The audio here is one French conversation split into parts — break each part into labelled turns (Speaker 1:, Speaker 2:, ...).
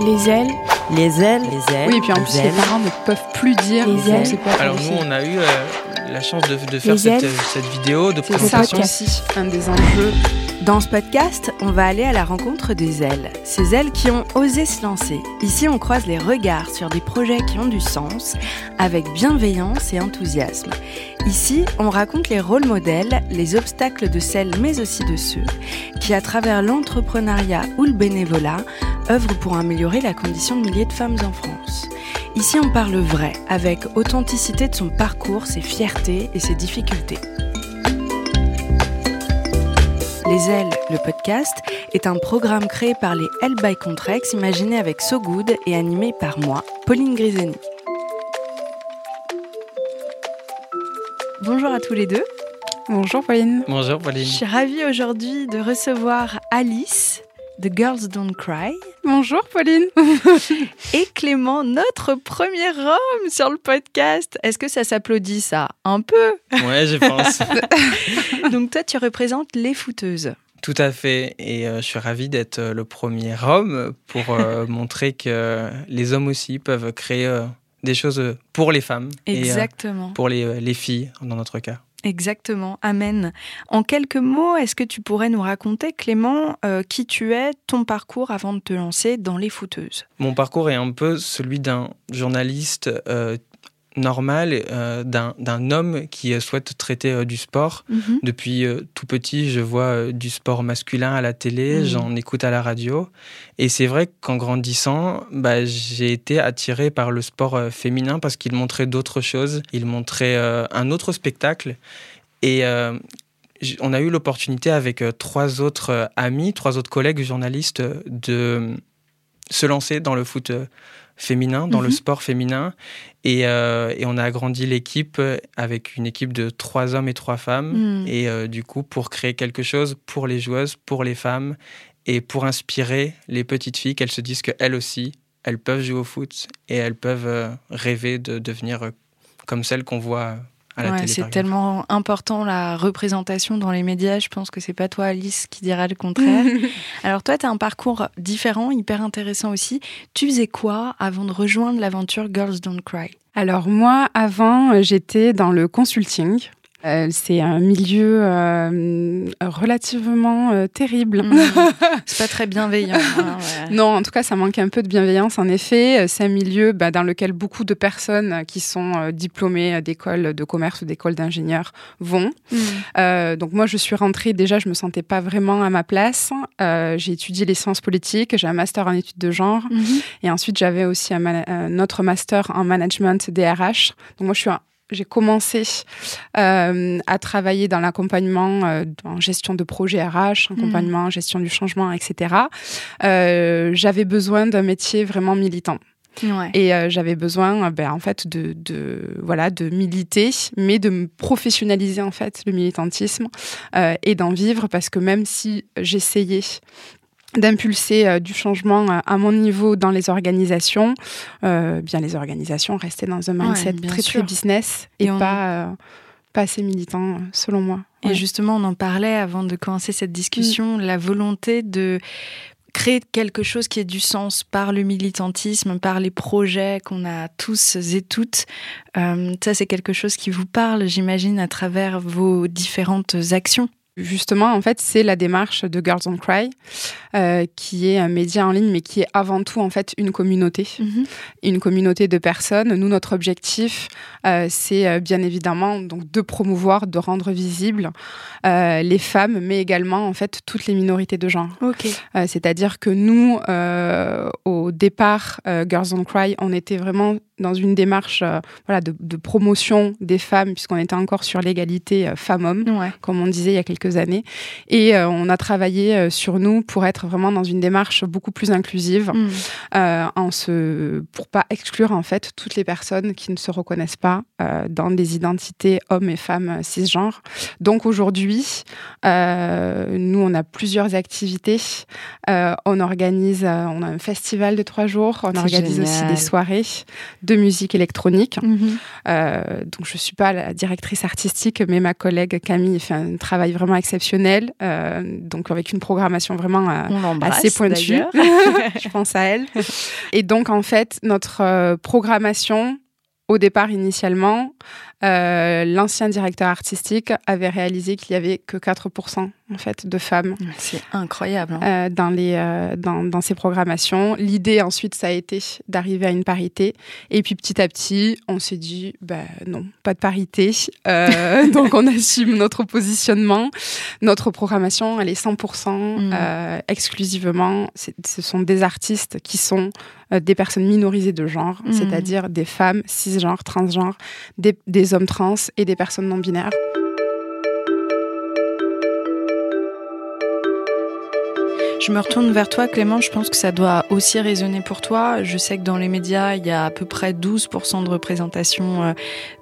Speaker 1: Les ailes.
Speaker 2: Les ailes, les ailes.
Speaker 3: Oui, et puis en plus, les parents ne peuvent plus dire
Speaker 1: les ailes.
Speaker 4: Alors nous, on a eu euh, la chance de, de faire cette, cette, vidéo de présentation.
Speaker 3: C'est aussi un des enjeux.
Speaker 2: Dans ce podcast, on va aller à la rencontre des ailes. Ces ailes qui ont osé se lancer. Ici, on croise les regards sur des projets qui ont du sens, avec bienveillance et enthousiasme. Ici, on raconte les rôles modèles, les obstacles de celles, mais aussi de ceux, qui, à travers l'entrepreneuriat ou le bénévolat, œuvrent pour améliorer la condition de milliers de femmes en France. Ici, on parle vrai, avec authenticité de son parcours, ses fiertés et ses difficultés. Les Ailes, le podcast, est un programme créé par les L by Contrex, imaginé avec So Good et animé par moi, Pauline Griseni. Bonjour à tous les deux.
Speaker 3: Bonjour Pauline.
Speaker 4: Bonjour Pauline. Je
Speaker 2: suis ravie aujourd'hui de recevoir Alice de Girls Don't Cry.
Speaker 3: Bonjour Pauline.
Speaker 2: et Clément, notre premier homme sur le podcast. Est-ce que ça s'applaudit ça? Un peu
Speaker 4: Ouais, je pense.
Speaker 2: Donc toi, tu représentes les footeuses.
Speaker 4: Tout à fait. Et euh, je suis ravi d'être euh, le premier homme pour euh, montrer que les hommes aussi peuvent créer des choses pour les femmes.
Speaker 2: Exactement.
Speaker 4: Et pour les, les filles, dans notre cas.
Speaker 2: Exactement, Amen. En quelques mots, est-ce que tu pourrais nous raconter, Clément, qui tu es, ton parcours avant de te lancer dans les footeuses
Speaker 4: Mon parcours est un peu celui d'un journaliste normal euh, d'un homme qui euh, souhaite traiter euh, du sport.
Speaker 2: Mhm.
Speaker 4: Depuis tout petit, je vois du sport masculin à la télé, mhm. j'en écoute à la radio. Et c'est vrai qu'en grandissant, bah, j'ai été attiré par le sport féminin parce qu'il montrait d'autres choses. Il montrait un autre spectacle. Et on a eu l'opportunité avec trois autres amis, trois autres collègues journalistes de se lancer dans le foot féminin, dans le mhm. sport féminin. Euh, et, on a agrandi l'équipe avec une équipe de trois hommes et trois femmes.
Speaker 2: Mhm.
Speaker 4: Et euh, du coup, pour créer quelque chose pour les joueuses, pour les femmes, et pour inspirer les petites filles qu'elles se disent qu'elles aussi, elles peuvent jouer au foot et elles peuvent euh, rêver de devenir comme celles qu'on voit
Speaker 2: c'est tellement important la représentation dans les médias. Je pense que c'est pas toi, Alice, qui dira le contraire. Alors toi, tu as un parcours différent, hyper intéressant aussi. Tu faisais quoi avant de rejoindre l'aventure Girls Don't Cry?
Speaker 3: Alors moi, avant, j'étais dans le consulting. Euh, c'est un milieu euh, relativement euh, terrible.
Speaker 2: Mmh. c'est pas très bienveillant. Hein,
Speaker 3: non, en tout cas, ça manque un peu de bienveillance. En effet, c'est un milieu bah, dans lequel beaucoup de personnes qui sont diplômées d'écoles de commerce ou d'écoles d'ingénieurs vont.
Speaker 2: Mmh.
Speaker 3: donc moi, je suis rentrée déjà, je me sentais pas vraiment à ma place. j'ai étudié les sciences politiques, j'ai un master en études de genre,
Speaker 2: mmh.
Speaker 3: et ensuite j'avais aussi un, un, autre master en management DRH. Donc moi, je suis un j'ai commencé euh, à travailler dans l'accompagnement euh, en gestion de projet RH, mmh. accompagnement, en gestion du changement, etc. Euh, j'avais besoin d'un métier vraiment militant. Et j'avais besoin, ben, en fait, de, de, voilà, de militer, mais de me professionnaliser en fait le militantisme et d'en vivre, parce que même si j'essayais d'impulser euh, du changement euh, à mon niveau dans les organisations, euh, bien les organisations restaient dans un mindset très très business et, pas pas assez militant selon moi.
Speaker 2: Et justement, on en parlait avant de commencer cette discussion, mm. la volonté de créer quelque chose qui ait du sens par le militantisme, par les projets qu'on a tous et toutes. ça, c'est quelque chose qui vous parle, j'imagine, à travers vos différentes actions.
Speaker 3: Justement, en fait, c'est la démarche de Girls on Cry, euh, qui est un média en ligne, mais qui est avant tout en fait une communauté,
Speaker 2: mhm.
Speaker 3: une communauté de personnes. Nous, notre objectif, euh, c'est euh, bien évidemment donc de promouvoir, de rendre visibles les femmes, mais également en fait toutes les minorités de genre. C'est-à-dire que nous, au départ, Girls on Cry, on était vraiment dans une démarche voilà, de, promotion des femmes, puisqu'on était encore sur l'égalité femmes-hommes, comme on disait il y a quelques années. Et euh, on a travaillé euh, sur nous pour être vraiment dans une démarche beaucoup plus inclusive,
Speaker 2: mm.
Speaker 3: euh, en se, pour pas exclure en fait toutes les personnes qui ne se reconnaissent pas dans des identités hommes et femmes cisgenres. Donc aujourd'hui, nous on a plusieurs activités. on organise, on a un festival de trois jours, on organise aussi des soirées de musique électronique. Mhm. donc je suis pas la directrice artistique, mais ma collègue Camille fait un travail vraiment exceptionnel. donc avec une programmation vraiment assez pointue. je pense à elle. Et donc en fait notre programmation au départ, initialement, euh, l'ancien directeur artistique avait réalisé qu'il y avait que 4% en fait de femmes.
Speaker 2: C'est incroyable. Hein.
Speaker 3: Euh, dans les euh, dans, dans ces programmations. L'idée ensuite, ça a été d'arriver à une parité. Et puis petit à petit, on s'est dit, bah non, pas de parité. donc on assume notre positionnement. Notre programmation, elle est 100% mmh. exclusivement. Ce sont des artistes qui sont des personnes minorisées de genre, mmh. c'est-à-dire des femmes cisgenres, transgenres, des, des hommes trans et des personnes non binaires.
Speaker 2: Je me retourne vers toi, Clément. Je pense que ça doit aussi résonner pour toi. Je sais que dans les médias, il y a à peu près 12% de représentation euh,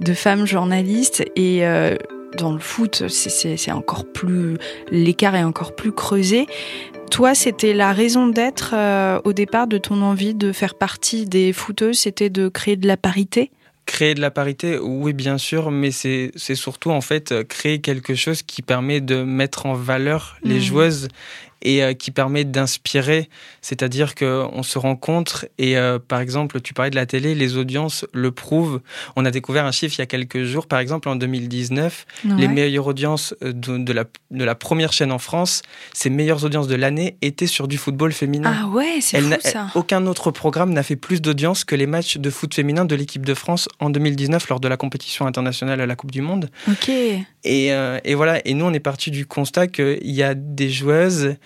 Speaker 2: de femmes journalistes et euh, dans le foot, c'est encore plus l'écart est encore plus creusé. Toi, c'était la raison d'être euh, au départ de ton envie de faire partie des footeuses, c'était de créer de la parité?
Speaker 4: Créer de la parité, oui bien sûr, mais c'est surtout en fait créer quelque chose qui permet de mettre en valeur les mmh. joueuses et euh, qui permet d'inspirer, c'est-à-dire qu'on se rencontre et euh, par exemple, tu parlais de la télé, les audiences le prouvent. On a découvert un chiffre il y a quelques jours, par exemple en 2019, les meilleures audiences euh, de, la, de la première chaîne en France, ces meilleures audiences de l'année étaient sur du football féminin.
Speaker 2: Ah ouais, c'est fou ça.
Speaker 4: aucun autre programme n'a fait plus d'audience que les matchs de foot féminin de l'équipe de France en 2019 lors de la compétition internationale à la Coupe du Monde.
Speaker 2: Ok.
Speaker 4: Et, et voilà, et nous on est parti du constat qu'il y a des joueuses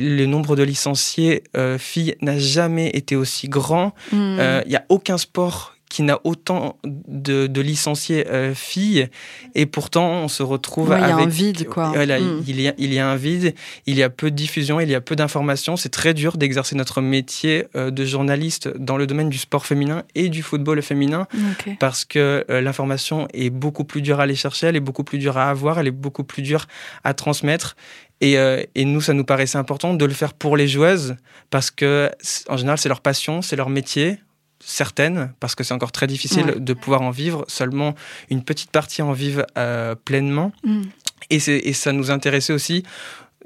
Speaker 4: le nombre de licenciés euh, filles n'a jamais été aussi grand. Hmm. Euh, il n'y a aucun sport qui n'a autant de, licenciés euh, filles et pourtant on se retrouve avec...
Speaker 2: Il y a un vide quoi.
Speaker 4: Voilà, hmm. il, y a, il y a un vide, il y a peu de diffusion, il y a peu d'informations. C'est très dur d'exercer notre métier de journaliste dans le domaine du sport féminin et du football féminin parce que l'information est beaucoup plus dure à aller chercher, elle est beaucoup plus dure à avoir, elle est beaucoup plus dure à transmettre euh, et, nous, ça nous paraissait important de le faire pour les joueuses parce que, en général, c'est leur passion, c'est leur métier. Certaines, parce que c'est encore très difficile de pouvoir en vivre. Seulement une petite partie en vivent euh, pleinement. Mm. Et, et ça nous intéressait aussi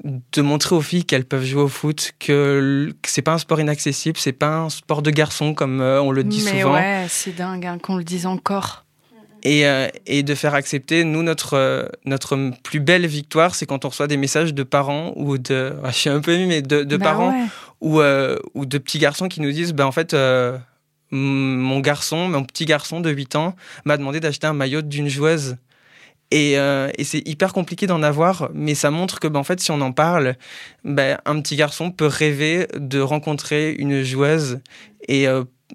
Speaker 4: de montrer aux filles qu'elles peuvent jouer au foot, que, c'est pas un sport inaccessible, c'est pas un sport de garçon comme euh, on le dit
Speaker 2: Mais
Speaker 4: souvent.
Speaker 2: Ouais, c'est dingue hein, qu'on le dise encore.
Speaker 4: Euh, et, de faire accepter. Nous, notre, notre plus belle victoire, c'est quand on reçoit des messages de parents ou de. je suis un peu ému, mais de, de bah parents ou, euh, ou de petits garçons qui nous disent ben, en fait, mon garçon, mon petit garçon de 8 ans, m'a demandé d'acheter un maillot d'une joueuse. Et, et c'est hyper compliqué d'en avoir, mais ça montre que, ben, en fait, si on en parle, ben, un petit garçon peut rêver de rencontrer une joueuse et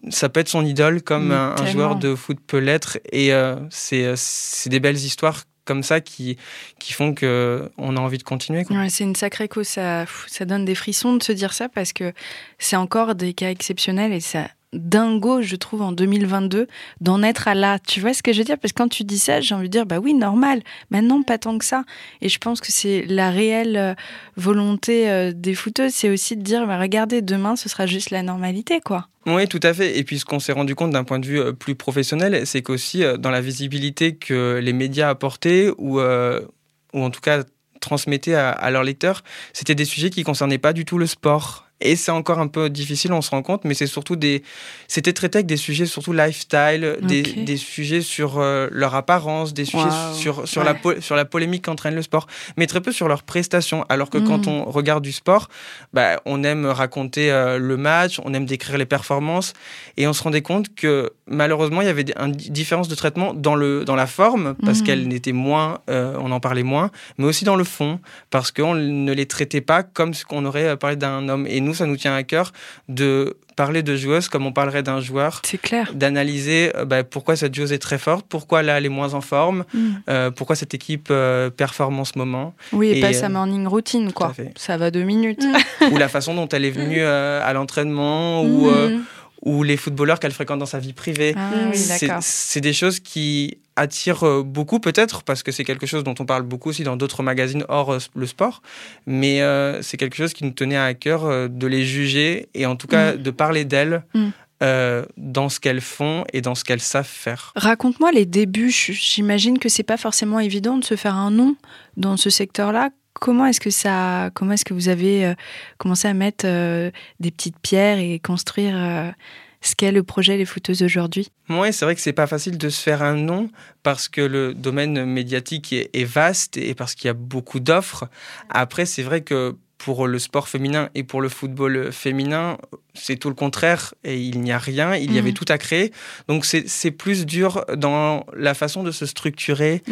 Speaker 4: ça peut être son idole comme mm, un, joueur de foot peut l'être. Et euh, euh, c'est des belles histoires comme ça qui, qui font qu'on a envie de continuer.
Speaker 2: c'est une sacrée cause. Ça, ça donne des frissons de se dire ça parce que c'est encore des cas exceptionnels et ça dingo, je trouve, en 2022, d'en être à là. Tu vois ce que je veux dire? Parce que quand tu dis ça, j'ai envie de dire, bah oui, normal. Maintenant, pas tant que ça. Et je pense que c'est la réelle euh, volonté euh, des footeuses, c'est aussi de dire, bah regardez, demain, ce sera juste la normalité, quoi.
Speaker 4: Oui, tout à fait. Et puis ce qu'on s'est rendu compte d'un point de vue euh, plus professionnel, c'est qu'aussi dans la visibilité que les médias apportaient, ou, ou en tout cas transmettaient à, à leurs lecteurs, c'était des sujets qui concernaient pas du tout le sport. Et c'est encore un peu difficile, on se rend compte, mais c'est surtout des. C'était traité avec des sujets surtout lifestyle, des, des, sujets sur euh, leur apparence, des sujets sur, sur, la sur la polémique qu'entraîne le sport, mais très peu sur leurs prestations. Alors que quand mm. on regarde du sport, bah, on aime raconter euh, le match, on aime décrire les performances, et on se rendait compte que malheureusement, il y avait une différence de traitement dans, le, dans la forme, parce mm. qu'elle n'était moins. Euh, on en parlait moins, mais aussi dans le fond, parce qu'on ne les traitait pas comme ce qu'on aurait parlé d'un homme. Et nous, ça nous tient à cœur de parler de joueuses comme on parlerait d'un joueur.
Speaker 2: C'est clair.
Speaker 4: D'analyser euh, bah, pourquoi cette joueuse est très forte, pourquoi là elle est moins en forme, mm. euh, pourquoi cette équipe euh, performe en ce moment.
Speaker 2: Oui, et, pas sa morning routine, quoi. Ça va deux minutes.
Speaker 4: ou la façon dont elle est venue à l'entraînement, ou, mm. Ou les footballeurs qu'elle fréquente dans sa vie privée.
Speaker 2: Ah
Speaker 4: c'est des choses qui attire euh, beaucoup peut-être parce que c'est quelque chose dont on parle beaucoup aussi dans d'autres magazines hors euh, le sport, mais euh, c'est quelque chose qui nous tenait à cœur de les juger et en tout cas mm. de parler d'elles. Mm. euh, dans ce qu'elles font et dans ce qu'elles savent faire.
Speaker 2: Raconte-moi les débuts. J'imagine que c'est pas forcément évident de se faire un nom dans ce secteur-là. Comment est-ce que ça, comment est-ce que vous avez euh, commencé à mettre euh, des petites pierres et construire ce qu'est le projet Les Footeuses aujourd'hui
Speaker 4: Oui, c'est vrai que c'est pas facile de se faire un nom parce que le domaine médiatique est vaste et parce qu'il y a beaucoup d'offres. Après, c'est vrai que pour le sport féminin et pour le football féminin, c'est tout le contraire et il n'y a rien, il y avait mhm. tout à créer. Donc c'est plus dur dans la façon de se structurer,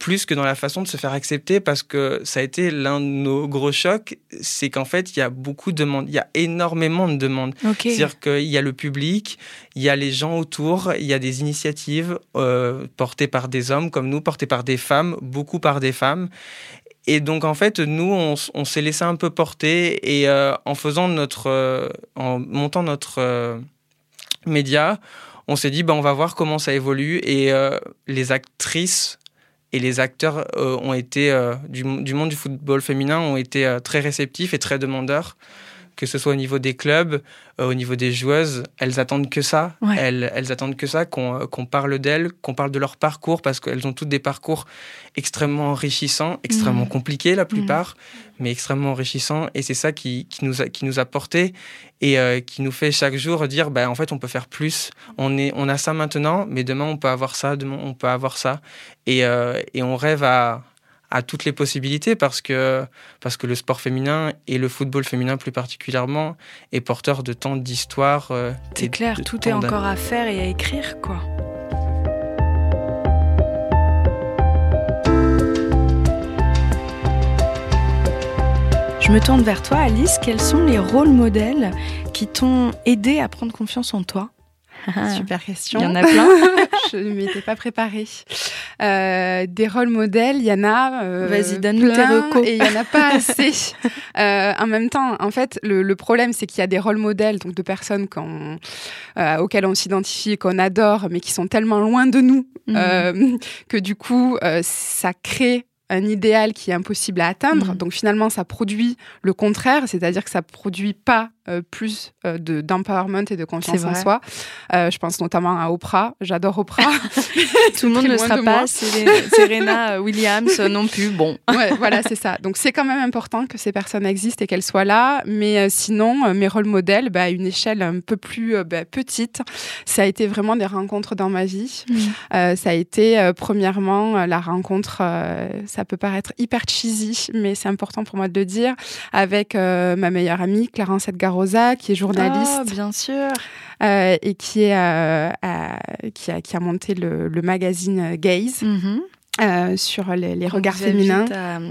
Speaker 4: plus que dans la façon de se faire accepter parce que ça a été l'un de nos gros chocs, c'est qu'en fait il y a beaucoup de demandes, il y a énormément de demandes. C'est-à-dire qu'il y a le public, il y a les gens autour, il y a des initiatives euh, portées par des hommes comme nous, portées par des femmes, beaucoup par des femmes. Et donc en fait, nous, on, s'est laissé un peu porter et euh, en faisant notre, euh, en montant notre euh, média, on s'est dit, bah, on va voir comment ça évolue. Et les actrices et les acteurs ont été du, du, monde du football féminin ont été très réceptifs et très demandeurs que ce soit au niveau des clubs, euh, au niveau des joueuses, elles attendent que ça. Elles, elles, attendent que ça, qu'on euh, parle d'elles, qu'on parle de leur parcours, parce qu'elles ont toutes des parcours extrêmement enrichissants, extrêmement mmh. compliqués la plupart, mmh. mais extrêmement enrichissants. Et c'est ça qui, qui, nous a, qui nous a porté et euh, qui nous fait chaque jour dire, bah, en fait, on peut faire plus. On, est, on a ça maintenant, mais demain, on peut avoir ça, demain, on peut avoir ça. Et, et on rêve à, à toutes les possibilités parce que, parce que le sport féminin et le football féminin plus particulièrement est porteur de tant d'histoires.
Speaker 2: Euh, c'est clair, tout est encore à faire et à écrire, quoi. Je me tourne vers toi, Alice. Quels sont les rôles modèles qui t'ont aidé à prendre confiance en toi?
Speaker 3: Super question.
Speaker 2: Il y en a plein.
Speaker 3: je ne m'étais pas préparée. Euh, des rôles modèles, il y en a.
Speaker 2: Euh, Vas-y, donne-nous tes recos.
Speaker 3: Et il n'y en a pas assez. Euh, en même temps, en fait, le, problème, c'est qu'il y a des rôles modèles, donc de personnes auxquelles on s'identifie, qu'on adore, mais qui sont tellement loin de nous mhm. que du coup, ça crée un idéal qui est impossible à atteindre. Mhm. Donc finalement, ça produit le contraire, c'est-à-dire que ça produit pas euh, plus euh, de d'empowerment et de confiance en soi. Euh, je pense notamment à Oprah. J'adore Oprah.
Speaker 2: Tout le monde ne sera pas Serena Williams non plus. Bon.
Speaker 3: ouais, voilà, c'est ça. Donc c'est quand même important que ces personnes existent et qu'elles soient là. Mais sinon, mes rôles modèles, bah, à une échelle un peu plus bah, petite, ça a été vraiment des rencontres dans ma vie. Mm. ça a été premièrement la rencontre, ça peut paraître hyper cheesy, mais c'est important pour moi de le dire, avec ma meilleure amie, Clarence Edgar Rosa, qui est journaliste.
Speaker 2: Oh, bien sûr.
Speaker 3: Euh, et qui, est, euh, qui, a, qui, a, monté le, magazine Gaze. Mm-hmm. Euh, sur les, regards féminins.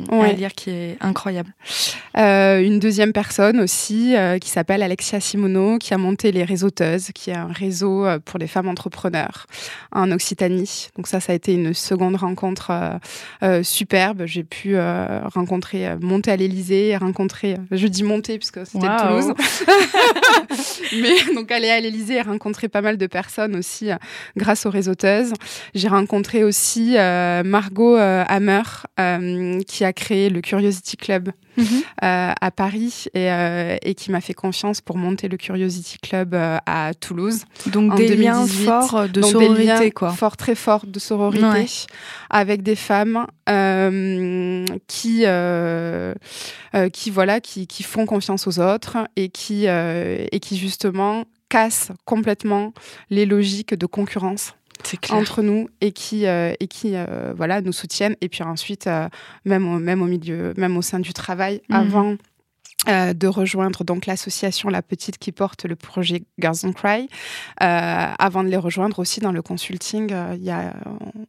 Speaker 2: À, lire qui est incroyable.
Speaker 3: Euh, une deuxième personne aussi euh, qui s'appelle Alexia Simono qui a monté les Réseauteuses, qui est un réseau pour les femmes entrepreneurs en Occitanie. Donc ça, ça a été une seconde rencontre superbe. J'ai pu rencontrer, monter à l'Élysée, rencontrer, je dis monter puisque c'était Toulouse, mais donc aller à l'Élysée et rencontrer pas mal de personnes aussi grâce aux Réseauteuses. J'ai rencontré aussi Margot euh, Hammer, euh, qui a créé le Curiosity Club mhm. euh, à Paris et, qui m'a fait confiance pour monter le Curiosity Club à Toulouse.
Speaker 2: Donc des liens forts de sororité, quoi.
Speaker 3: Forts, très forts de sororité, avec des femmes qui, qui, voilà, qui, font confiance aux autres et qui, et qui justement cassent complètement les logiques de concurrence entre nous et qui, euh, et qui euh, voilà, nous soutiennent. Et puis ensuite, euh, même, au, même au milieu, même au sein du travail, mhm. avant euh, de rejoindre donc l'association La Petite qui porte le projet Girls Don't Cry. Euh, avant de les rejoindre aussi dans le consulting, euh, y a,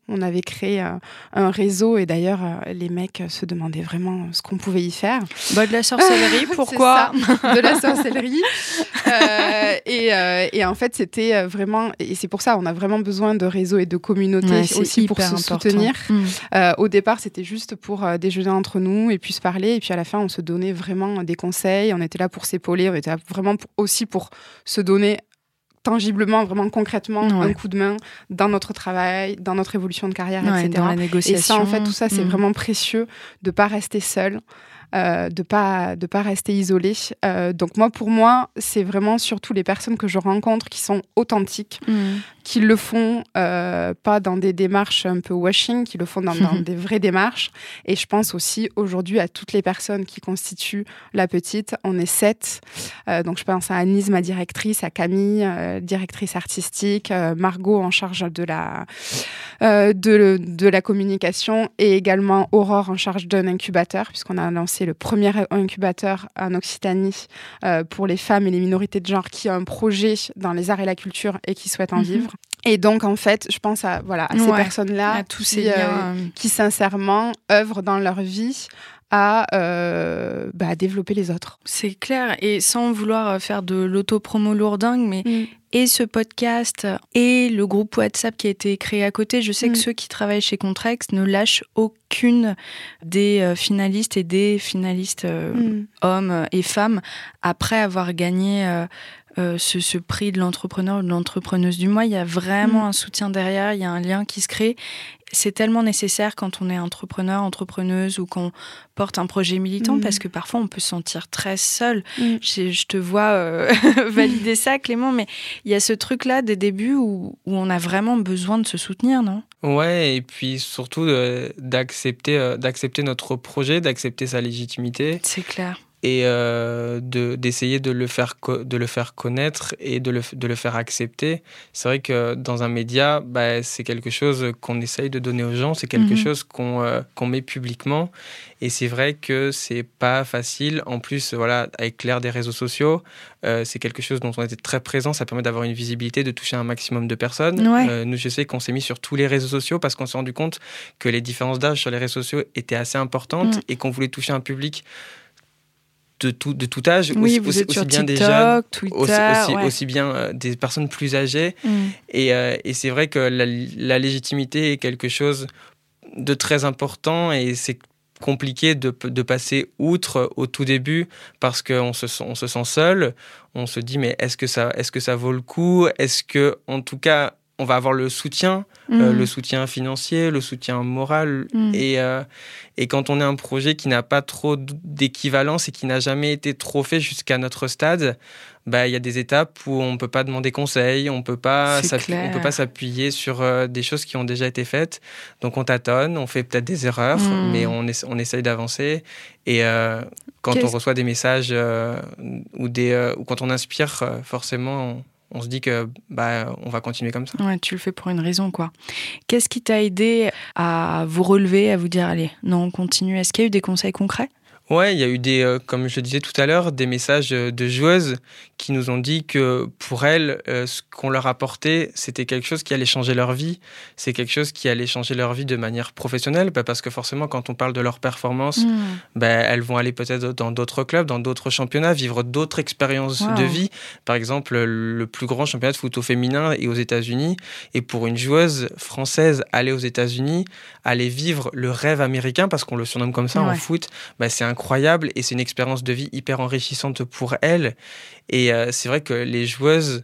Speaker 3: on avait créé un réseau et d'ailleurs les mecs se demandaient vraiment ce qu'on pouvait y faire.
Speaker 2: Bah, de la sorcellerie, pourquoi
Speaker 3: De la sorcellerie. Et, et, en fait, c'était vraiment, et c'est pour ça, on a vraiment besoin de réseaux et de communautés aussi pour se soutenir. Mm. au départ, c'était juste pour déjeuner entre nous et puis se parler, et puis à la fin, on se donnait vraiment des conseils, on était là pour s'épauler, on était là vraiment aussi pour se donner tangiblement, vraiment concrètement, un coup de main dans notre travail, dans notre évolution de carrière, etc.
Speaker 2: Dans la négociation.
Speaker 3: Et ça, en fait, tout ça, c'est mm. vraiment précieux de pas rester seul. Euh, de pas de pas rester isolé. Euh, donc moi, pour moi, c'est vraiment surtout les personnes que je rencontre qui sont authentiques, mm. qui le font euh, pas dans des démarches un peu washing, qui le font dans, des vraies démarches. Et je pense aussi aujourd'hui à toutes les personnes qui constituent la petite. On est sept, donc je pense à Anise, ma directrice, à Camille, directrice artistique, Margot en charge de la de, de la communication et également Aurore en charge d'un incubateur puisqu'on a lancé c'est le premier incubateur en Occitanie euh, pour les femmes et les minorités de genre qui a un projet dans les arts et la culture et qui souhaitent en mhm. vivre. Et donc, en fait, je pense à, voilà, à ces personnes-là qui, euh, qui, sincèrement, œuvrent dans leur vie à euh, bah, développer les autres.
Speaker 2: C'est clair, et sans vouloir faire de l'autopromo lourdingue, mais mm. Et ce podcast et le groupe WhatsApp qui a été créé à côté, je sais que mm. ceux qui travaillent chez Contrex ne lâchent aucune des euh, finalistes et des finalistes euh, mm. hommes et femmes après avoir gagné ce, ce, prix de l'entrepreneur ou de l'entrepreneuse du mois. Il y a vraiment un soutien derrière, il y a un lien qui se crée c'est tellement nécessaire quand on est entrepreneur, entrepreneuse ou qu'on porte un projet militant mm. parce que parfois on peut se sentir très seul. Mm. Je, te vois euh, valider ça, Clément, mais il y a ce truc-là des débuts où, on a vraiment besoin de se soutenir, non?
Speaker 4: Ouais, et puis surtout euh, d'accepter euh, d'accepter notre projet, d'accepter sa légitimité.
Speaker 2: C'est clair
Speaker 4: et euh, d'essayer de, le faire de le faire connaître et de le, de le faire accepter. C'est vrai que dans un média, bah, c'est quelque chose qu'on essaye de donner aux gens, c'est quelque mhm. chose qu'on euh, met publiquement. Et c'est vrai que c'est pas facile. En plus, voilà, avec l'ère des réseaux sociaux, euh, c'est quelque chose dont on était très présent. Ça permet d'avoir une visibilité, de toucher un maximum de personnes. Euh, nous, je sais qu'on s'est mis sur tous les réseaux sociaux parce qu'on s'est rendu compte que les différences d'âge sur les réseaux sociaux étaient assez importantes mm. et qu'on voulait toucher un public de tout, de tout âge,
Speaker 3: oui, aussi, bien TikTok, des jeunes, Twitter,
Speaker 4: aussi, bien euh, des personnes plus âgées. Mm. Et, euh, et c'est vrai que la, la, légitimité est quelque chose de très important et c'est compliqué de, de, passer outre au tout début parce qu'on se, on se sent seul. On se dit mais est-ce que ça, est-ce que ça vaut le coup? Est-ce que en tout cas on va avoir le soutien, euh, mm. le soutien financier, le soutien moral. Mm. Et, euh, et quand on est un projet qui n'a pas trop d'équivalence et qui n'a jamais été trop fait jusqu'à notre stade, bah, il y a des étapes où on ne peut pas demander conseil, on ne peut pas s'appuyer sur euh, des choses qui ont déjà été faites. Donc on tâtonne, on fait peut-être des erreurs, mm. mais on, on essaye d'avancer. Et quand on reçoit des messages ou, des, ou quand on inspire, forcément, on se dit que bah, on va continuer comme ça.
Speaker 2: Ouais, tu le fais pour une raison, quoi. Qu'est-ce qui t'a aidé à vous relever, à vous dire, allez, non, on continue? Est-ce qu'il y a eu des conseils concrets?
Speaker 4: Ouais, il y a eu des, euh, comme je le disais tout à l'heure, des messages euh, de joueuses qui nous ont dit que pour elles, euh, ce qu'on leur apportait, c'était quelque chose qui allait changer leur vie. C'est quelque chose qui allait changer leur vie de manière professionnelle, bah, parce que forcément, quand on parle de leur performance, hmm. bah, elles vont aller peut-être dans d'autres clubs, dans d'autres championnats, vivre d'autres expériences de vie. Par exemple, le plus grand championnat de foot au féminin est aux États-Unis. Et pour une joueuse française, aller aux États-Unis, aller vivre le rêve américain, parce qu'on le surnomme comme ça en foot, bah, c'est un incroyable et c'est une expérience de vie hyper enrichissante pour elle. Et euh, c'est vrai que les joueuses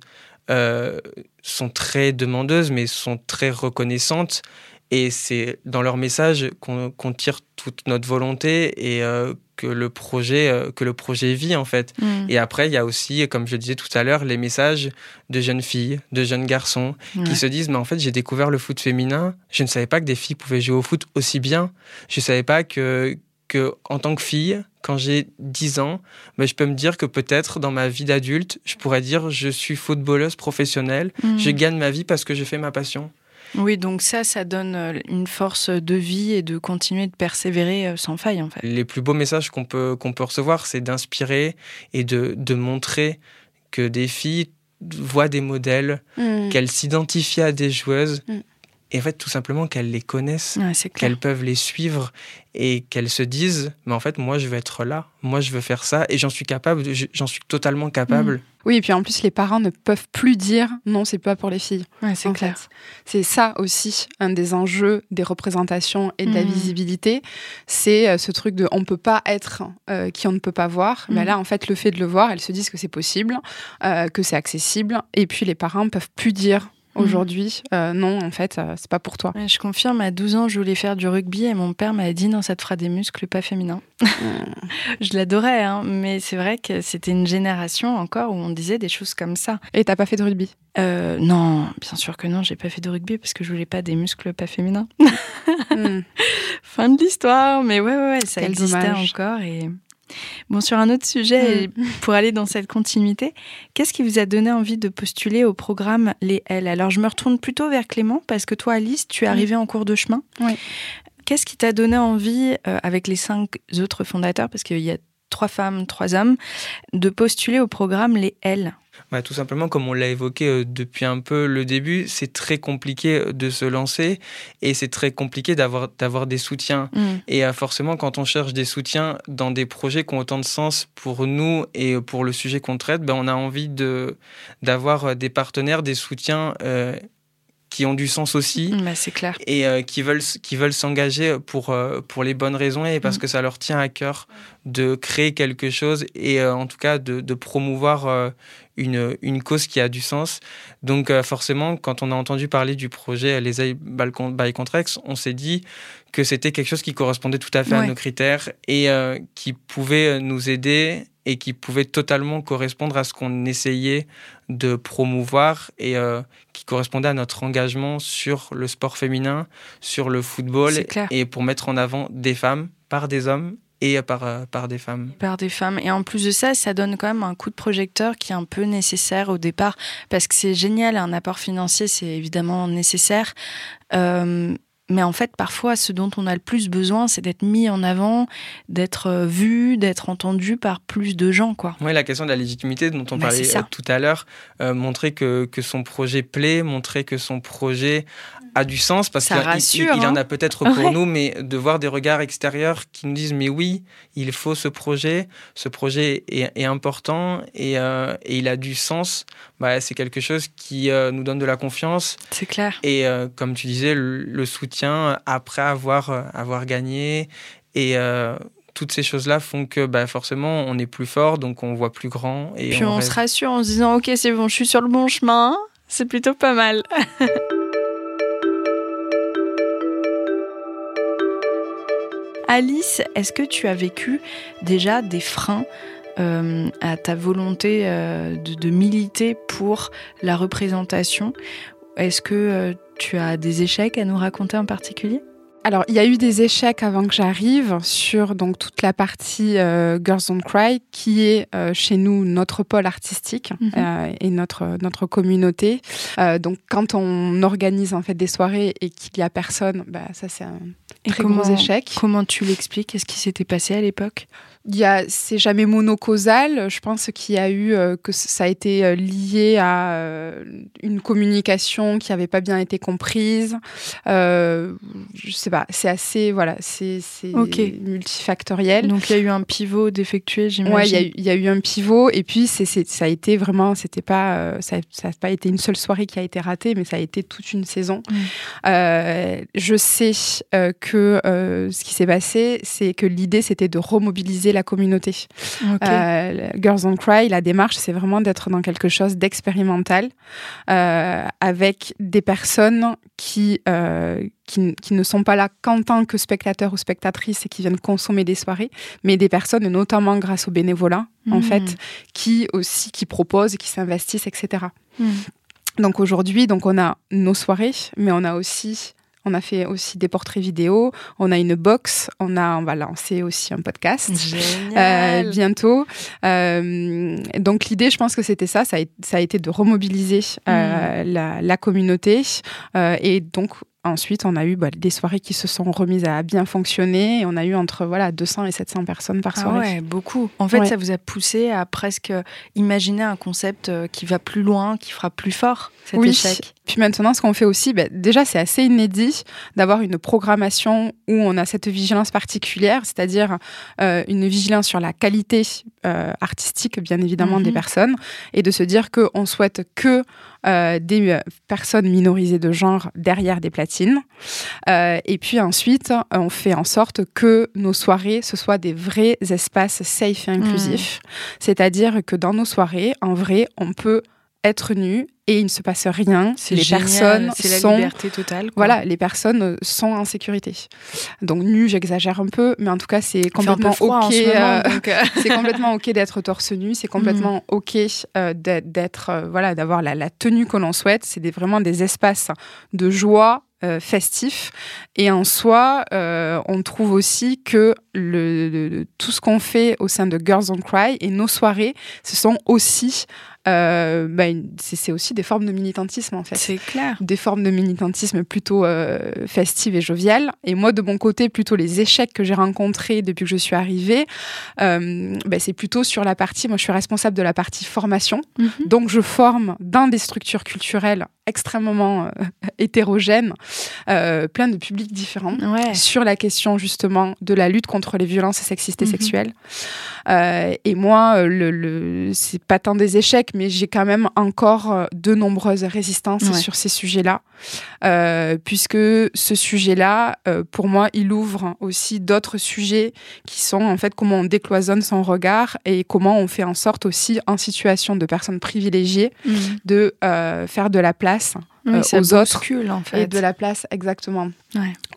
Speaker 4: euh, sont très demandeuses, mais sont très reconnaissantes. Et c'est dans leur message qu'on tire toute notre volonté et euh, que le projet que le projet vit en fait. Mm. Et après il y a aussi comme je disais tout à l'heure les messages de jeunes filles, de jeunes garçons qui se disent mais en fait j'ai découvert le foot féminin, je ne savais pas que des filles pouvaient jouer au foot aussi bien. Je ne savais pas que que en tant que fille, quand j'ai 10 ans, ben, je peux me dire que peut-être dans ma vie d'adulte, je pourrais dire je suis footballeuse professionnelle, hmm. je gagne ma vie parce que j'ai fait ma passion.
Speaker 2: Oui, donc ça, ça donne euh, une force de vie et de continuer de persévérer euh, sans faille, en fait.
Speaker 4: Les plus beaux messages qu'on peut, qu'on peut recevoir, c'est d'inspirer et de, de montrer que des filles voient des modèles, hmm. qu'elles s'identifient à des joueuses. Hmm et en fait tout simplement qu'elles les connaissent, qu'elles peuvent les suivre et qu'elles se disent mais en fait moi je veux être là, moi je veux faire ça et j'en suis capable, j'en suis totalement capable. Mm.
Speaker 3: Oui, et puis en plus les parents ne peuvent plus dire non, c'est pas pour les filles.
Speaker 2: c'est clair.
Speaker 3: C'est ça aussi un des enjeux des représentations et de la mm. visibilité, c'est euh, ce truc de on peut pas être euh, qui on ne peut pas voir. Mais mm. là en fait le fait de le voir, elles se disent que c'est possible, euh, que c'est accessible et puis les parents peuvent plus dire aujourd'hui, euh, non, en fait, euh, c'est pas pour toi.
Speaker 2: je confirme, à 12 ans, je voulais faire du rugby et mon père m'a dit non, ça te fera des muscles pas féminins. je l'adorais, hein, mais c'est vrai que c'était une génération encore où on disait des choses comme ça.
Speaker 3: Et t'as pas fait de rugby?
Speaker 2: Euh, Non, bien sûr que non, j'ai pas fait de rugby parce que je voulais pas des muscles pas féminins. Hmm. Fin de l'histoire, mais ouais, ouais, ça existait encore et. Bon, sur un autre sujet, mm. pour aller dans cette continuité, qu'est-ce qui vous a donné envie de postuler au programme Les L? Alors, je me retourne plutôt vers Clément, parce que toi, Alice, tu es arrivée en cours de chemin.
Speaker 3: Oui.
Speaker 2: Qu'est-ce qui t'a donné envie, euh, avec les cinq autres fondateurs, parce qu'il y a trois femmes, trois hommes, de postuler au programme Les L?
Speaker 4: Bah, tout simplement, comme on l'a évoqué euh, depuis un peu le début, c'est très compliqué euh, de se lancer et c'est très compliqué d'avoir, des soutiens. Mm. Et euh, forcément, quand on cherche des soutiens dans des projets qui ont autant de sens pour nous et pour le sujet qu'on traite, ben, on a envie de, d'avoir des partenaires, des soutiens qui ont du sens aussi.
Speaker 2: Bah, c'est clair.
Speaker 4: Et qui veulent, qui veulent s'engager pour, pour les bonnes raisons et parce mm. que ça leur tient à cœur de créer quelque chose et en tout cas de, de promouvoir une, une cause qui a du sens. Donc euh, forcément, quand on a entendu parler du projet Les Ailes by Contrex, on s'est dit que c'était quelque chose qui correspondait tout à fait à nos critères et euh, qui pouvait nous aider et qui pouvait totalement correspondre à ce qu'on essayait de promouvoir et euh, qui correspondait à notre engagement sur le sport féminin, sur le football et pour mettre en avant des femmes par des hommes et par, euh, par des femmes.
Speaker 2: Par des femmes. Et en plus de ça, ça donne quand même un coup de projecteur qui est un peu nécessaire au départ, parce que c'est génial, un apport financier, c'est évidemment nécessaire. Euh, mais en fait, parfois, ce dont on a le plus besoin, c'est d'être mis en avant, d'être euh, vu, d'être entendu par plus de gens. Quoi.
Speaker 4: Oui, la question de la légitimité dont on bah, parlait tout à l'heure, montrer que, que, son projet plaît, montrer que son projet a du sens parce qu'il il, en hein. a peut-être pour nous, mais de voir des regards extérieurs qui nous disent mais oui, il faut ce projet, ce projet est, important euh, et, il a du sens, bah, c'est quelque chose qui euh, nous donne de la confiance.
Speaker 2: C'est clair.
Speaker 4: Et euh, comme tu disais, le, soutien après avoir, avoir gagné et toutes ces choses-là font que bah, forcément on est plus fort, donc on voit plus grand. Et
Speaker 2: Puis on, on se rassure en se disant ok c'est bon, je suis sur le bon chemin, c'est plutôt pas mal. Alice, est-ce que tu as vécu déjà des freins euh, à ta volonté euh, de, militer pour la représentation? Est-ce que euh, tu as des échecs à nous raconter en particulier?
Speaker 3: Alors, il y a eu des échecs avant que j'arrive sur donc toute la partie Girls Don't Cry, qui est chez nous notre pôle artistique mhm. et notre notre communauté. donc, quand on organise en fait des soirées et qu'il y a personne, bah, ça c'est un très
Speaker 2: comment,
Speaker 3: gros échec.
Speaker 2: Comment tu l'expliques? Qu'est-ce qui s'était passé à l'époque?
Speaker 3: C'est jamais monocausal. Je pense qu'il y a eu euh, que ça a été euh, lié à euh, une communication qui n'avait pas bien été comprise. je sais pas. C'est assez, voilà, c'est, multifactoriel.
Speaker 2: Donc il y a eu un pivot défectué, j'imagine.
Speaker 3: Ouais, il y, a eu un pivot et puis c'est, ça a été vraiment, c'était pas, ça, n'a pas été une seule soirée qui a été ratée, mais ça a été toute une saison. Mm. je sais que ce qui s'est passé, c'est que l'idée c'était de remobiliser la communauté. Euh, Girls Don't Cry, la démarche, c'est vraiment d'être dans quelque chose d'expérimental euh, avec des personnes qui, euh, qui, qui, ne sont pas là qu'en tant que spectateurs ou spectatrices et qui viennent consommer des soirées, mais des personnes, notamment grâce aux bénévolats, en hmm. fait, qui aussi qui proposent, qui s'investissent, etc. Hmm. Donc aujourd'hui, donc on a nos soirées, mais on a aussi on a fait aussi des portraits vidéo. On a une box. On a, on va lancer aussi un podcast
Speaker 2: euh,
Speaker 3: bientôt. Euh, donc l'idée, je pense que c'était ça. Ça a, été de remobiliser euh, mm. la, communauté et donc Ensuite, on a eu bah, des soirées qui se sont remises à bien fonctionner. on a eu entre voilà 200 et 700 personnes par ah soirée.
Speaker 2: Ah ouais, beaucoup. En fait, ça vous a poussé à presque imaginer un concept qui va plus loin, qui fera plus fort cet
Speaker 3: oui.
Speaker 2: échec.
Speaker 3: Puis maintenant, ce qu'on fait aussi, bah, déjà, c'est assez inédit d'avoir une programmation où on a cette vigilance particulière, c'est-à-dire euh, une vigilance sur la qualité euh, artistique, bien évidemment, des mhm. personnes, et de se dire qu'on souhaite que euh, des personnes minorisées de genre derrière des platines. et puis ensuite, on fait en sorte que nos soirées, ce soient des vrais espaces safe et inclusifs. Mhm. C'est-à-dire que dans nos soirées, en vrai, on peut être nu et il ne se passe rien.
Speaker 2: C'est les personnes c'est la liberté totale.
Speaker 3: Voilà, les personnes sont en sécurité. Donc nu, j'exagère un peu, mais en tout cas c'est complètement ok. Euh, c'est complètement ok d'être torse nu, c'est complètement mm. ok euh, d'être euh, voilà d'avoir la, la, tenue que l'on souhaite. C'est vraiment des espaces de joie, festifs Et en soi, on trouve aussi que le, tout ce qu'on fait au sein de Girls Don't Cry et nos soirées, ce sont aussi euh, bah, c'est aussi des formes de militantisme en fait.
Speaker 2: C'est clair.
Speaker 3: Des formes de militantisme plutôt euh, festives et joviales. Et moi, de mon côté, plutôt les échecs que j'ai rencontrés depuis que je suis arrivée, euh, bah, c'est plutôt sur la partie. Moi, je suis responsable de la partie formation. Mhm. Donc, je forme dans des structures culturelles extrêmement hétérogènes, plein de publics différents, sur la question justement de la lutte contre les violences sexistes et mhm. sexuelles. et moi, le, le c'est pas tant des échecs, mais j'ai quand même encore euh, de nombreuses résistances sur ces sujets-là, euh, puisque ce sujet-là, euh, pour moi, il ouvre aussi d'autres sujets qui sont en fait comment on décloisonne son regard et comment on fait en sorte aussi, en situation de personnes privilégiées, mmh. de faire de la place
Speaker 2: euh, aux autres
Speaker 3: en fait. et de la place exactement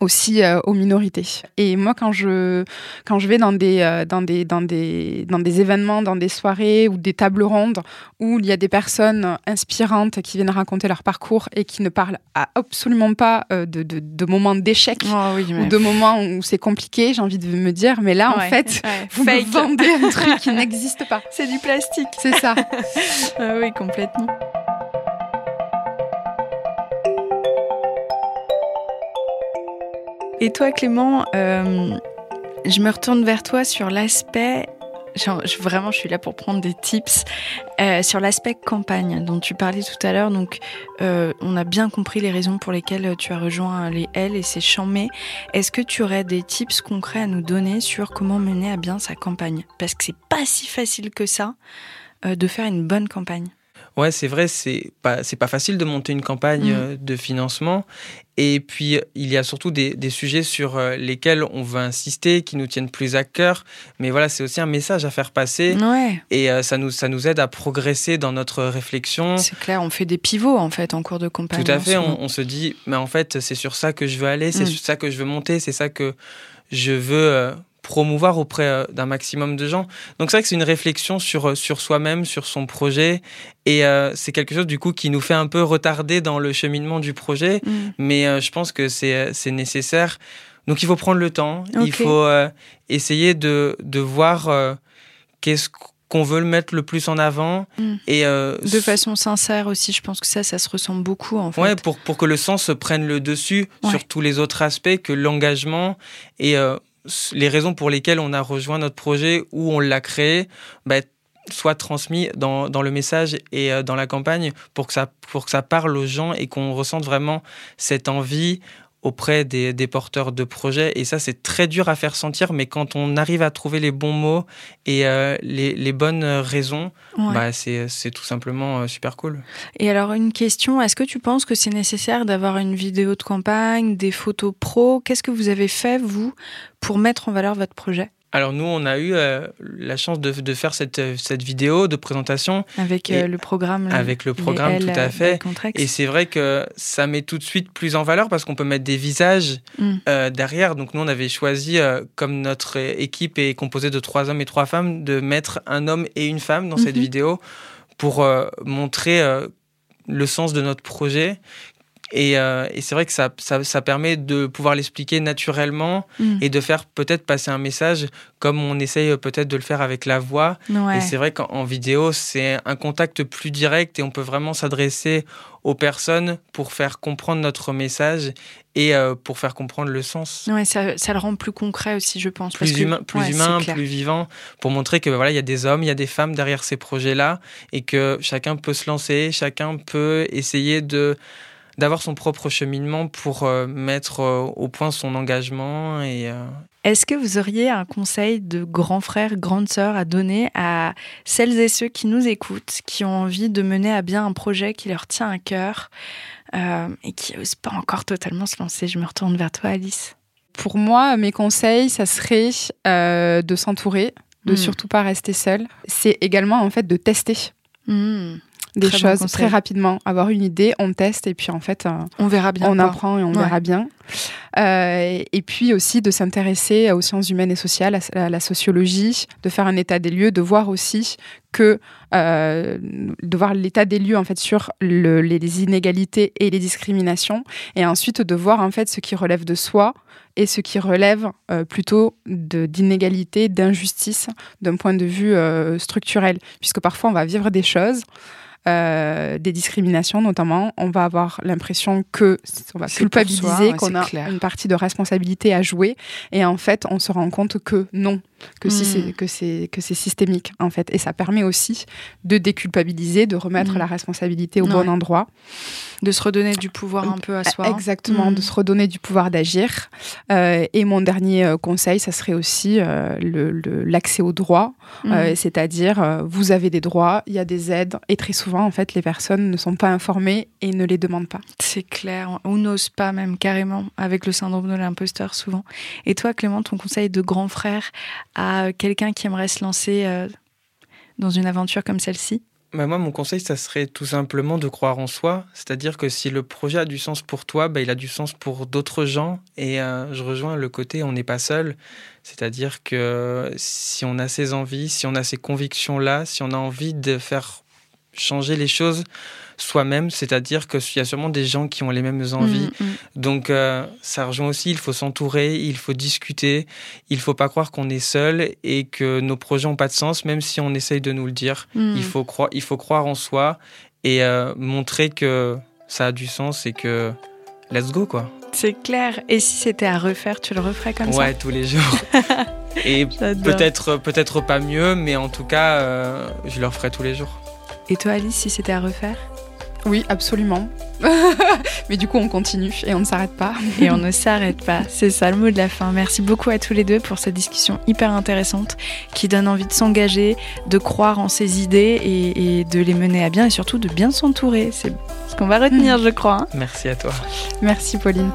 Speaker 3: aussi euh, aux minorités. Et moi quand je quand je vais dans des euh, dans des dans des dans des événements, dans des soirées ou des tables rondes où il y a des personnes inspirantes qui viennent raconter leur parcours et qui ne parlent absolument pas de, de, de, moments d'échec
Speaker 2: oh
Speaker 3: ou de moments où c'est compliqué, j'ai envie de me dire mais là en fait vous me vendez un truc qui n'existe pas.
Speaker 2: C'est du plastique.
Speaker 3: C'est ça.
Speaker 2: ah oui, complètement. Et toi, Clément, euh, je me retourne vers toi sur l'aspect. vraiment, je suis là pour prendre des tips euh, sur l'aspect campagne dont tu parlais tout à l'heure. Donc, euh, on a bien compris les raisons pour lesquelles tu as rejoint les L et c'est chambé. Est-ce que tu aurais des tips concrets à nous donner sur comment mener à bien sa campagne? Parce que c'est pas si facile que ça de faire une bonne campagne.
Speaker 4: Ouais, c'est vrai, c'est pas, c'est pas facile de monter une campagne mmh. de financement. Et puis, il y a surtout des, sujets sur euh, lesquels on veut insister, qui nous tiennent plus à cœur. Mais voilà, c'est aussi un message à faire passer. Et euh, ça, nous, ça nous aide à progresser dans notre réflexion.
Speaker 2: C'est clair, on fait des pivots, en fait, en cours de campagne.
Speaker 4: Tout à fait, on, se dit, mais en fait, c'est sur ça que je veux aller, c'est mm. sur ça que je veux monter, c'est ça que je veux euh, promouvoir auprès euh, d'un maximum de gens. Donc c'est vrai que c'est une réflexion sur, euh, sur soi-même, sur son projet, et euh, c'est quelque chose du coup qui nous fait un peu retarder dans le cheminement du projet, mm. mais je pense que c'est nécessaire. Donc il faut prendre le temps, il faut essayer de, de voir qu'est-ce qu'on veut le mettre le plus en avant
Speaker 2: mm. et de façon sincère aussi je pense que ça ça se ressent beaucoup en fait
Speaker 4: ouais pour, pour que le sens prenne le dessus sur tous les autres aspects que l'engagement et les raisons pour lesquelles on a rejoint notre projet ou on l'a créé, bah, soit transmis dans, dans, le message et euh, dans la campagne pour que, ça, pour que ça parle aux gens et qu'on ressente vraiment cette envie auprès des, des, porteurs de projets. Et ça, c'est très dur à faire sentir, mais quand on arrive à trouver les bons mots et euh, les, les, bonnes raisons, bah, c'est tout simplement euh, super cool.
Speaker 2: Et alors, une question, est-ce que tu penses que c'est nécessaire d'avoir une vidéo de campagne, des photos pro? Qu'est-ce que vous avez fait, vous, pour mettre en valeur votre projet?
Speaker 4: Alors nous, on a eu euh, la chance de, de, faire cette, cette vidéo de présentation.
Speaker 2: Avec euh, le programme.
Speaker 4: Avec le programme, tout à fait. Et c'est vrai que ça met tout de suite plus en valeur parce qu'on peut mettre des visages mm. euh, derrière. Donc nous, on avait choisi, comme notre équipe est composée de trois hommes et trois femmes, de mettre un homme et une femme dans cette mm-hmm. vidéo pour montrer le sens de notre projet euh, et, c'est vrai que ça, ça, permet de pouvoir l'expliquer naturellement mm. et de faire peut-être passer un message comme on essaye peut-être de le faire avec la voix. Et c'est vrai qu'en vidéo, c'est un contact plus direct et on peut vraiment s'adresser aux personnes pour faire comprendre notre message et euh, pour faire comprendre le sens.
Speaker 2: Ouais, ça, ça, le rend plus concret aussi, je pense.
Speaker 4: Plus humain, plus, humain plus vivant, pour montrer que voilà, il y a des hommes, il y a des femmes derrière ces projets-là et que chacun peut se lancer, chacun peut essayer de d'avoir son propre cheminement pour euh, mettre euh, au point son engagement. Et, euh,
Speaker 2: Est-ce que vous auriez un conseil de grand frère, grande sœur à donner à celles et ceux qui nous écoutent, qui ont envie de mener à bien un projet qui leur tient à cœur et qui n'osent pas encore totalement se lancer? Je me retourne vers toi, Alice.
Speaker 3: Pour moi, mes conseils, ça serait de s'entourer, de hmm. surtout pas rester seul. C'est également en fait de tester.
Speaker 2: Hmm
Speaker 3: des choses très rapidement, avoir une idée, on teste et puis en fait, euh,
Speaker 2: on verra bien.
Speaker 3: On apprend et on verra bien. Euh, et puis aussi de s'intéresser aux sciences humaines et sociales, à la sociologie, de faire un état des lieux, de voir aussi que euh, de voir l'état des lieux en fait sur les inégalités et les discriminations, et ensuite de voir en fait ce qui relève de soi et ce qui relève plutôt d'inégalités, d'injustice d'un point de vue structurel, puisque parfois on va vivre des choses euh, des discriminations notamment, on va avoir l'impression que on va culpabiliser, qu'on a une partie de responsabilité à jouer, et en fait, on se rend compte que non, que si c'est hmm. que c'est que c'est systémique en fait, et ça permet aussi de déculpabiliser, de remettre hmm. la responsabilité au bon endroit,
Speaker 2: de se redonner du pouvoir un peu à soi.
Speaker 3: Exactement, de hmm. se redonner du pouvoir d'agir. Euh, et mon dernier euh, conseil, ça serait aussi l'accès aux droits, c'est-à-dire vous avez des droits, il y a des aides, et très souvent en fait, les personnes ne sont pas informées et ne les demandent pas.
Speaker 2: C'est clair, ou n'osent pas même carrément, avec le syndrome de l'imposteur souvent. Et toi, Clément, ton conseil de grand frère à quelqu'un qui aimerait se lancer euh, dans une aventure comme celle-ci
Speaker 4: bah moi, mon conseil, ça serait tout simplement de croire en soi. C'est-à-dire que si le projet a du sens pour toi, bah, il a du sens pour d'autres gens. Et euh, je rejoins le côté on n'est pas seul. C'est-à-dire que si on a ces envies, si on a ces convictions-là, si on a envie de faire changer les choses soi-même, c'est-à-dire qu'il y a sûrement des gens qui ont les mêmes envies. Mm, mm. Donc euh, ça rejoint aussi, il faut s'entourer, il faut discuter, il faut pas croire qu'on est seul et que nos projets n'ont pas de sens, même si on essaye de nous le dire. Mm. Il, faut croire, il faut croire en soi et euh, montrer que ça a du sens et que let's go quoi.
Speaker 2: C'est clair. Et si c'était à refaire, tu le referais comme ça?
Speaker 4: Ouais, tous les jours. et peut-être peut-être pas mieux, mais en tout cas, euh, je le referais tous les jours.
Speaker 2: Et toi, Alice, si c'était à refaire
Speaker 3: Oui, absolument. Mais du coup, on continue et on ne s'arrête pas.
Speaker 2: Et on ne s'arrête pas. C'est ça le mot de la fin. Merci beaucoup à tous les deux pour cette discussion hyper intéressante qui donne envie de s'engager, de croire en ses idées et, de les mener à bien et surtout de bien s'entourer. C'est ce qu'on va retenir, je crois. Hein.
Speaker 4: Merci à toi.
Speaker 3: Merci, Pauline.